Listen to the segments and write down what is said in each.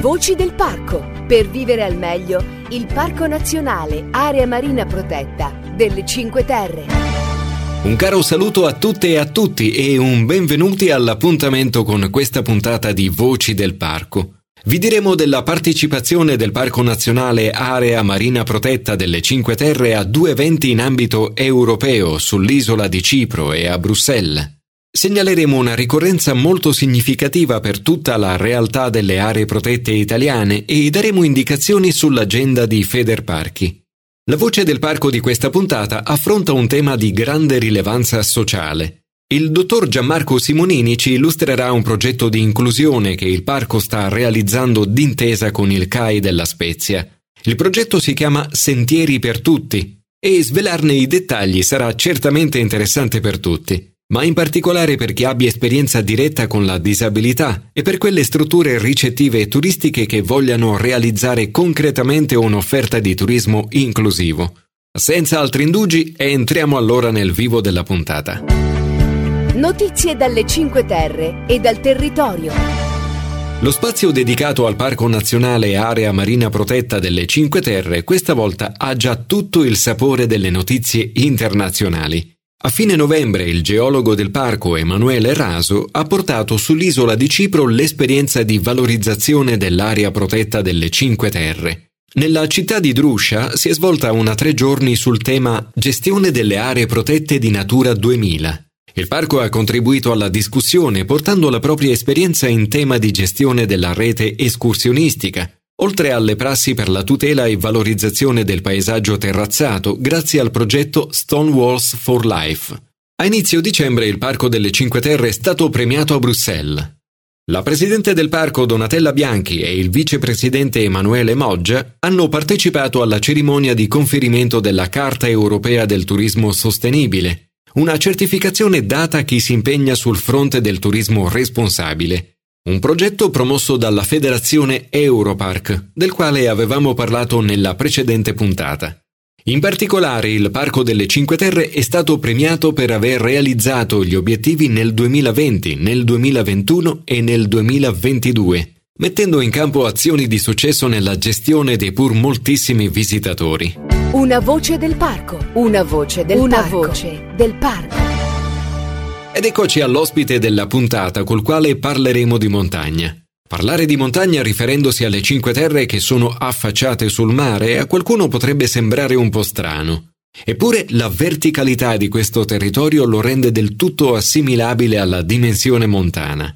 Voci del parco. Per vivere al meglio, il Parco Nazionale Area Marina Protetta delle Cinque Terre. Un caro saluto a tutte e a tutti e un benvenuti all'appuntamento con questa puntata di Voci del Parco. Vi diremo della partecipazione del Parco Nazionale Area Marina Protetta delle Cinque Terre a due eventi in ambito europeo sull'isola di Cipro e a Bruxelles. Segnaleremo una ricorrenza molto significativa per tutta la realtà delle aree protette italiane e daremo indicazioni sull'agenda di Federparchi. La voce del parco di questa puntata affronta un tema di grande rilevanza sociale. Il dottor Gianmarco Simonini ci illustrerà un progetto di inclusione che il parco sta realizzando d'intesa con il CAI della Spezia. Il progetto si chiama Sentieri per tutti e svelarne i dettagli sarà certamente interessante per tutti ma in particolare per chi abbia esperienza diretta con la disabilità e per quelle strutture ricettive e turistiche che vogliano realizzare concretamente un'offerta di turismo inclusivo. Senza altri indugi, entriamo allora nel vivo della puntata. Notizie dalle Cinque Terre e dal territorio. Lo spazio dedicato al Parco Nazionale Area Marina Protetta delle Cinque Terre questa volta ha già tutto il sapore delle notizie internazionali. A fine novembre il geologo del parco Emanuele Raso ha portato sull'isola di Cipro l'esperienza di valorizzazione dell'area protetta delle Cinque Terre. Nella città di Druscia si è svolta una tre giorni sul tema Gestione delle aree protette di Natura 2000. Il parco ha contribuito alla discussione portando la propria esperienza in tema di gestione della rete escursionistica, oltre alle prassi per la tutela e valorizzazione del paesaggio terrazzato grazie al progetto Stone Walls for Life. A inizio dicembre il Parco delle Cinque Terre è stato premiato a Bruxelles. La presidente del parco Donatella Bianchi e il vicepresidente Emanuele Moggia hanno partecipato alla cerimonia di conferimento della Carta europea del turismo sostenibile, una certificazione data a chi si impegna sul fronte del turismo responsabile un progetto promosso dalla Federazione Europark, del quale avevamo parlato nella precedente puntata. In particolare il Parco delle Cinque Terre è stato premiato per aver realizzato gli obiettivi nel 2020, nel 2021 e nel 2022, mettendo in campo azioni di successo nella gestione dei pur moltissimi visitatori. Una voce del parco, una voce del una parco. voce del parco. Ed eccoci all'ospite della puntata col quale parleremo di montagna. Parlare di montagna riferendosi alle cinque terre che sono affacciate sul mare a qualcuno potrebbe sembrare un po' strano. Eppure la verticalità di questo territorio lo rende del tutto assimilabile alla dimensione montana.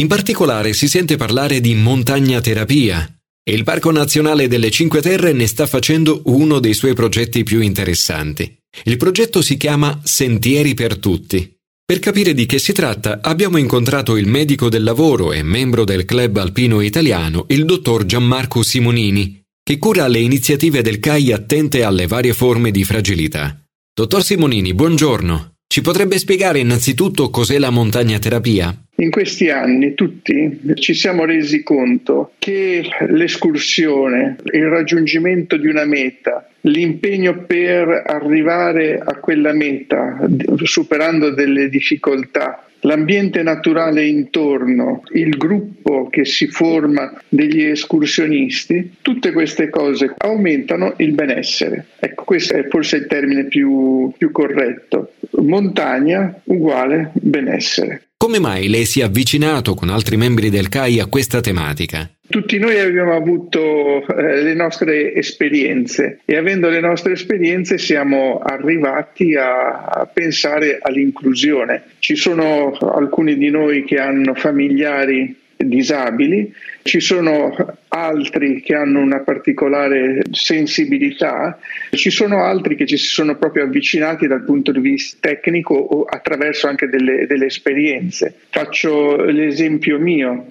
In particolare si sente parlare di montagnaterapia e il Parco Nazionale delle Cinque Terre ne sta facendo uno dei suoi progetti più interessanti. Il progetto si chiama Sentieri per tutti per capire di che si tratta abbiamo incontrato il medico del lavoro e membro del club alpino italiano, il dottor Gianmarco Simonini, che cura le iniziative del CAI attente alle varie forme di fragilità. Dottor Simonini, buongiorno. Ci potrebbe spiegare innanzitutto cos'è la montagna terapia? In questi anni tutti ci siamo resi conto che l'escursione, il raggiungimento di una meta, l'impegno per arrivare a quella meta, superando delle difficoltà, l'ambiente naturale intorno, il gruppo che si forma degli escursionisti, tutte queste cose aumentano il benessere. Ecco, questo è forse il termine più, più corretto. Montagna uguale benessere. Come mai lei si è avvicinato con altri membri del CAI a questa tematica? Tutti noi abbiamo avuto eh, le nostre esperienze e avendo le nostre esperienze siamo arrivati a, a pensare all'inclusione. Ci sono alcuni di noi che hanno familiari disabili, ci sono altri che hanno una particolare sensibilità, ci sono altri che ci si sono proprio avvicinati dal punto di vista tecnico o attraverso anche delle, delle esperienze. Faccio l'esempio mio,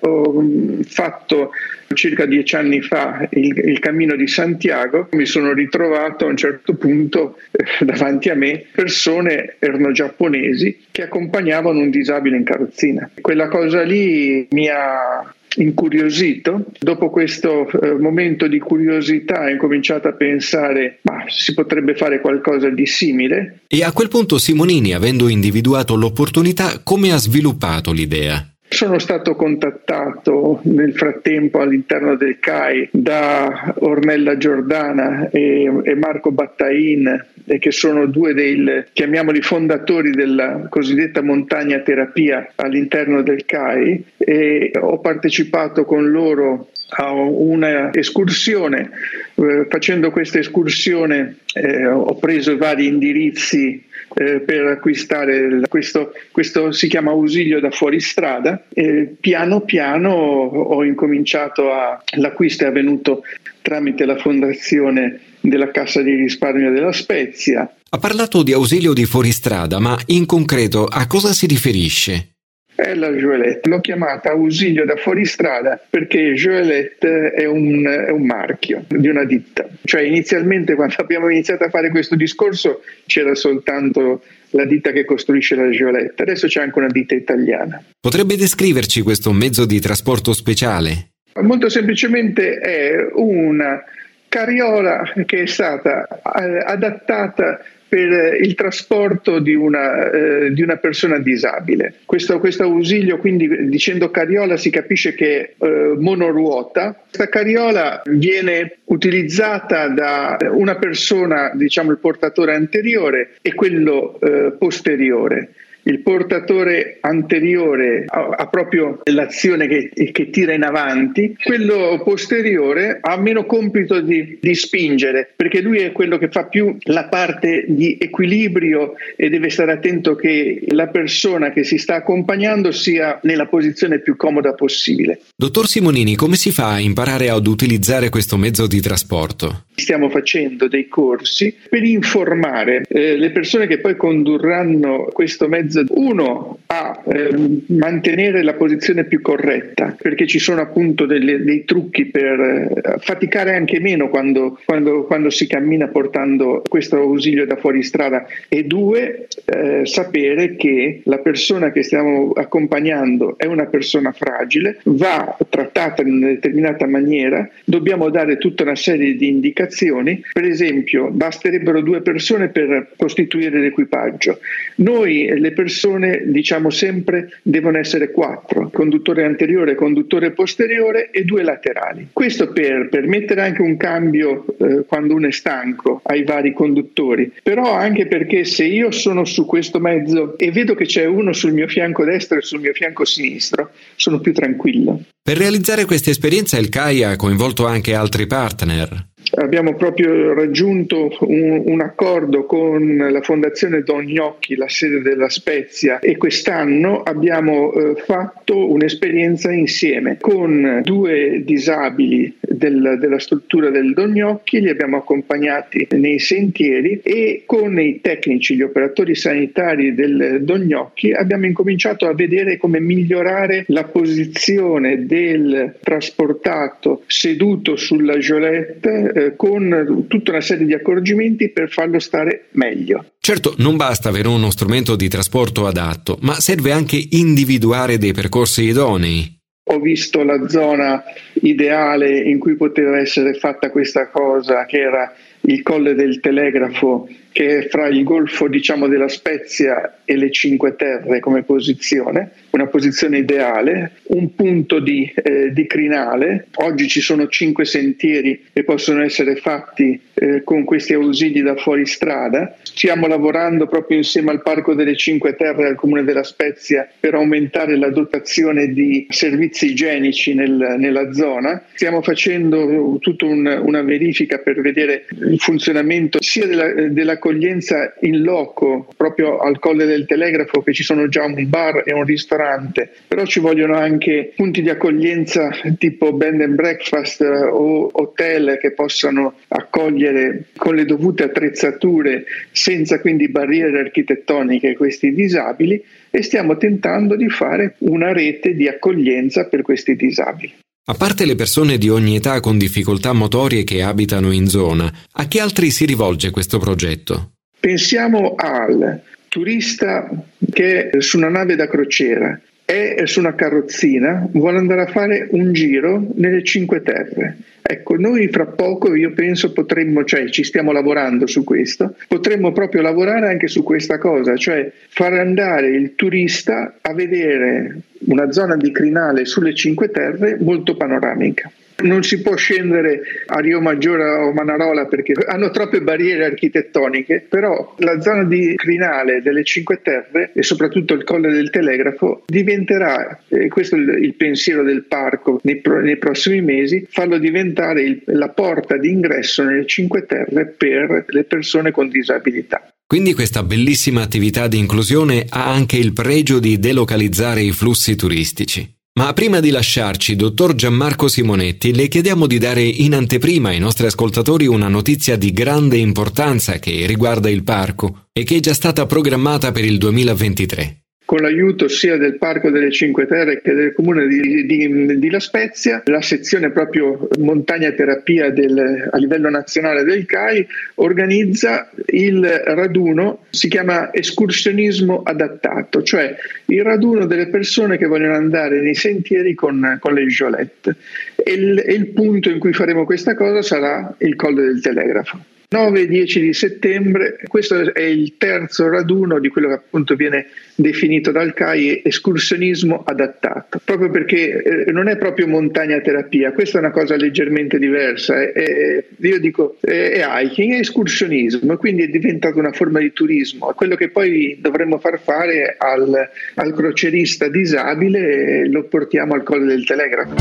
ho fatto circa dieci anni fa il, il, cammino di Santiago, mi sono ritrovato a un certo punto eh, davanti a me persone, erano giapponesi, che accompagnavano un disabile in carrozzina. Quella cosa lì mi ha incuriosito. Dopo questo eh, momento di curiosità ho incominciato a pensare ma si potrebbe fare qualcosa di simile. E a quel punto Simonini, avendo individuato l'opportunità, come ha sviluppato l'idea? Sono stato contattato nel frattempo all'interno del CAI da Ornella Giordana e, e Marco Battain, che sono due dei, chiamiamoli fondatori della cosiddetta montagna terapia all'interno del CAI e ho partecipato con loro a una escursione. Eh, facendo questa escursione eh, ho preso vari indirizzi eh, per acquistare questo, questo si chiama ausilio da fuoristrada e piano piano ho incominciato a, l'acquisto è avvenuto tramite la fondazione della Cassa di risparmio della Spezia. Ha parlato di ausilio di fuoristrada, ma in concreto a cosa si riferisce? è la Joelette. L'ho chiamata ausilio da fuoristrada perché Joelette è un, è un, marchio di una ditta. Cioè inizialmente quando abbiamo iniziato a fare questo discorso c'era soltanto la ditta che costruisce la Joelette, adesso c'è anche una ditta italiana. Potrebbe descriverci questo mezzo di trasporto speciale? Molto semplicemente è una carriola che è stata eh, adattata per il trasporto di una, eh, di una persona disabile. Questo, questo, ausilio, quindi dicendo carriola, si capisce che è eh, monoruota. Questa carriola viene utilizzata da una persona, diciamo il portatore anteriore e quello eh, posteriore il portatore anteriore ha, proprio l'azione che, che, tira in avanti, quello posteriore ha meno compito di, di, spingere, perché lui è quello che fa più la parte di equilibrio e deve stare attento che la persona che si sta accompagnando sia nella posizione più comoda possibile. Dottor Simonini, come si fa a imparare ad utilizzare questo mezzo di trasporto? Stiamo facendo dei corsi per informare eh, le persone che poi condurranno questo mezzo uno a eh, mantenere la posizione più corretta, perché ci sono appunto delle, dei trucchi per eh, faticare anche meno quando, quando, quando, si cammina portando questo ausilio da fuori strada. E due eh, sapere che la persona che stiamo accompagnando è una persona fragile, va trattata in una determinata maniera, dobbiamo dare tutta una serie di indicazioni, per esempio basterebbero due persone per costituire l'equipaggio. Noi le persone diciamo sempre, devono essere quattro, conduttore anteriore, conduttore posteriore e due laterali. Questo per permettere anche un cambio eh, quando uno è stanco ai vari conduttori, però anche perché se io sono su questo mezzo e vedo che c'è uno sul mio fianco destro e sul mio fianco sinistro, sono più tranquillo. Per realizzare questa esperienza il CAI ha coinvolto anche altri partner abbiamo proprio raggiunto un, un, accordo con la Fondazione Don Gnocchi, la sede della Spezia, e quest'anno abbiamo eh, fatto un'esperienza insieme con due disabili del, della struttura del Don Gnocchi, li abbiamo accompagnati nei sentieri e con i tecnici, gli operatori sanitari del Don Gnocchi abbiamo incominciato a vedere come migliorare la posizione del trasportato seduto sulla giolette eh, con tutta una serie di accorgimenti per farlo stare meglio. Certo, non basta avere uno strumento di trasporto adatto, ma serve anche individuare dei percorsi idonei. Ho visto la zona ideale in cui poteva essere fatta questa cosa, che era il colle del telegrafo che è fra il golfo diciamo, della Spezia e le Cinque Terre come posizione, una posizione ideale, un punto di, eh, di crinale. Oggi ci sono cinque sentieri che possono essere fatti eh, con questi ausili da fuoristrada. Stiamo lavorando proprio insieme al Parco delle Cinque Terre e al Comune della Spezia per aumentare la dotazione di servizi igienici nel, nella zona. Stiamo facendo tutta un, una verifica per vedere il funzionamento sia della, della accoglienza in loco, proprio al Colle del Telegrafo, che ci sono già un bar e un ristorante, però ci vogliono anche punti di accoglienza tipo bed and breakfast eh, o hotel che possano accogliere con le dovute attrezzature senza quindi barriere architettoniche questi disabili e stiamo tentando di fare una rete di accoglienza per questi disabili. A parte le persone di ogni età con difficoltà motorie che abitano in zona, a chi altri si rivolge questo progetto? Pensiamo al turista che è su una nave da crociera è su una carrozzina, vuole andare a fare un giro nelle Cinque Terre. Ecco, noi fra poco io penso potremmo, cioè ci stiamo lavorando su questo, potremmo proprio lavorare anche su questa cosa, cioè far andare il turista a vedere una zona di crinale sulle Cinque Terre molto panoramica. Non si può scendere a Rio Maggiore o Manarola perché hanno troppe barriere architettoniche, però la zona di crinale delle Cinque Terre e soprattutto il Colle del Telegrafo diventerà, e questo è il, pensiero del parco nei, nei prossimi mesi, farlo diventare il, la porta d'ingresso nelle Cinque Terre per le persone con disabilità. Quindi questa bellissima attività di inclusione ha anche il pregio di delocalizzare i flussi turistici. Ma prima di lasciarci, dottor Gianmarco Simonetti, le chiediamo di dare in anteprima ai nostri ascoltatori una notizia di grande importanza che riguarda il parco e che è già stata programmata per il 2023 con l'aiuto sia del Parco delle Cinque Terre che del Comune di, di, di La Spezia, la sezione proprio montagna terapia del, a livello nazionale del CAI organizza il raduno, si chiama escursionismo adattato, cioè il raduno delle persone che vogliono andare nei sentieri con, con le giolette. E il, il punto in cui faremo questa cosa sarà il Colle del Telegrafo. 9 e 10 di settembre, questo è il terzo raduno di quello che appunto viene definito dal CAI escursionismo adattato, proprio perché eh, non è proprio montagna terapia, questa è una cosa leggermente diversa, è, è, io dico è, è hiking, è escursionismo, quindi è diventata una forma di turismo, quello che poi dovremmo far fare al, al crocerista disabile lo portiamo al Colle del Telegrafo.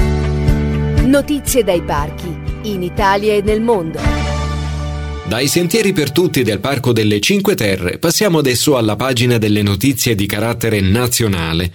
Notizie dai parchi, in Italia e nel mondo. Dai sentieri per tutti del Parco delle Cinque Terre passiamo adesso alla pagina delle notizie di carattere nazionale.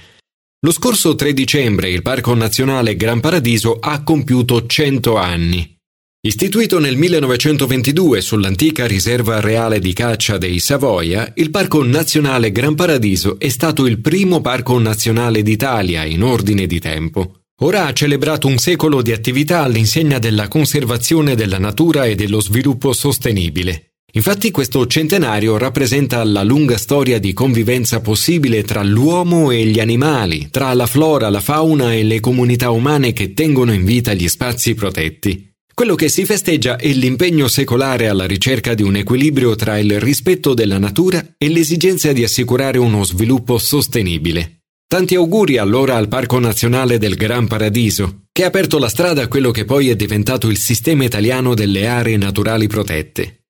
Lo scorso 3 dicembre il Parco Nazionale Gran Paradiso ha compiuto 100 anni. Istituito nel 1922 sull'antica riserva reale di caccia dei Savoia, il Parco Nazionale Gran Paradiso è stato il primo parco nazionale d'Italia in ordine di tempo. Ora ha celebrato un secolo di attività all'insegna della conservazione della natura e dello sviluppo sostenibile. Infatti questo centenario rappresenta la lunga storia di convivenza possibile tra l'uomo e gli animali, tra la flora, la fauna e le comunità umane che tengono in vita gli spazi protetti. Quello che si festeggia è l'impegno secolare alla ricerca di un equilibrio tra il rispetto della natura e l'esigenza di assicurare uno sviluppo sostenibile. Tanti auguri allora al Parco Nazionale del Gran Paradiso, che ha aperto la strada a quello che poi è diventato il sistema italiano delle aree naturali protette.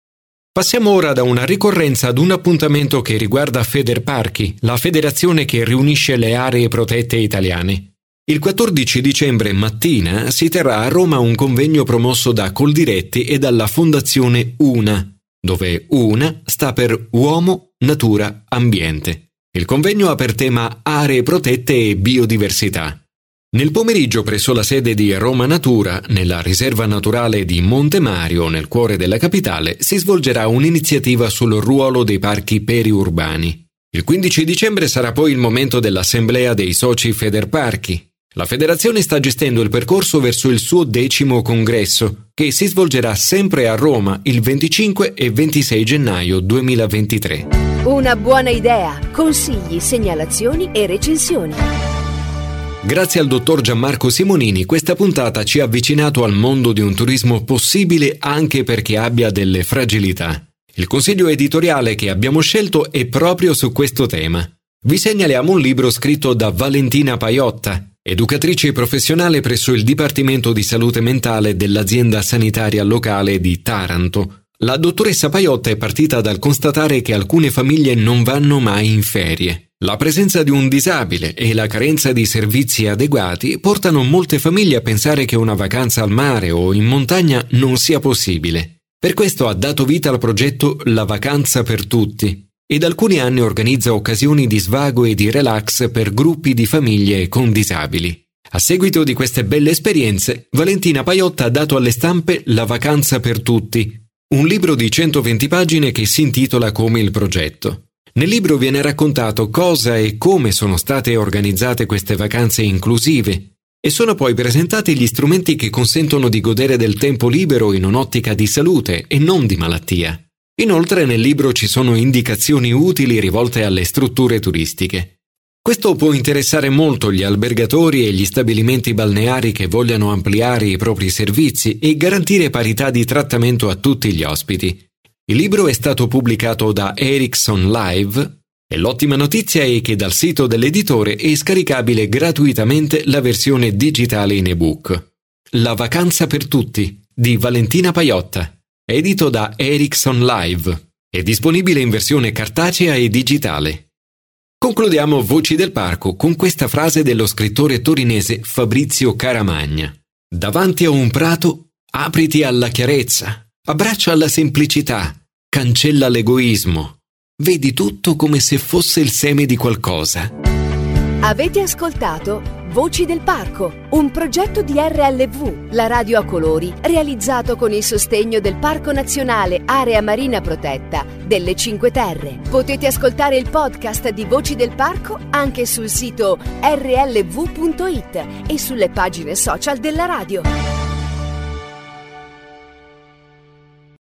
Passiamo ora da una ricorrenza ad un appuntamento che riguarda Federparchi, la federazione che riunisce le aree protette italiane. Il 14 dicembre mattina si terrà a Roma un convegno promosso da Coldiretti e dalla Fondazione UNA, dove UNA sta per Uomo, Natura, Ambiente. Il convegno ha per tema aree protette e biodiversità. Nel pomeriggio presso la sede di Roma Natura, nella riserva naturale di Monte Mario, nel cuore della capitale, si svolgerà un'iniziativa sul ruolo dei parchi periurbani. Il 15 dicembre sarà poi il momento dell'assemblea dei soci Federparchi. La federazione sta gestendo il percorso verso il suo decimo congresso, che si svolgerà sempre a Roma il 25 e 26 gennaio 2023. Una buona idea, consigli, segnalazioni e recensioni. Grazie al dottor Gianmarco Simonini questa puntata ci ha avvicinato al mondo di un turismo possibile anche per chi abbia delle fragilità. Il consiglio editoriale che abbiamo scelto è proprio su questo tema. Vi segnaliamo un libro scritto da Valentina Paiotta, educatrice professionale presso il Dipartimento di Salute Mentale dell'azienda sanitaria locale di Taranto, la dottoressa Paiotta è partita dal constatare che alcune famiglie non vanno mai in ferie. La presenza di un disabile e la carenza di servizi adeguati portano molte famiglie a pensare che una vacanza al mare o in montagna non sia possibile. Per questo ha dato vita al progetto La vacanza per tutti e da alcuni anni organizza occasioni di svago e di relax per gruppi di famiglie con disabili. A seguito di queste belle esperienze, Valentina Paiotta ha dato alle stampe La vacanza per tutti, un libro di 120 pagine che si intitola come il progetto. Nel libro viene raccontato cosa e come sono state organizzate queste vacanze inclusive e sono poi presentati gli strumenti che consentono di godere del tempo libero in un'ottica di salute e non di malattia. Inoltre nel libro ci sono indicazioni utili rivolte alle strutture turistiche. Questo può interessare molto gli albergatori e gli stabilimenti balneari che vogliano ampliare i propri servizi e garantire parità di trattamento a tutti gli ospiti. Il libro è stato pubblicato da Ericsson Live e l'ottima notizia è che dal sito dell'editore è scaricabile gratuitamente la versione digitale in ebook. La vacanza per tutti di Valentina Paiotta, edito da Ericsson Live, è disponibile in versione cartacea e digitale. Concludiamo Voci del Parco con questa frase dello scrittore torinese Fabrizio Caramagna. Davanti a un prato, apriti alla chiarezza, abbraccia la semplicità, cancella l'egoismo. Vedi tutto come se fosse il seme di qualcosa. Avete ascoltato Voci del Parco, un progetto di RLV, la radio a colori, realizzato con il sostegno del Parco Nazionale Area Marina Protetta delle Cinque Terre. Potete ascoltare il podcast di Voci del Parco anche sul sito rlv.it e sulle pagine social della radio.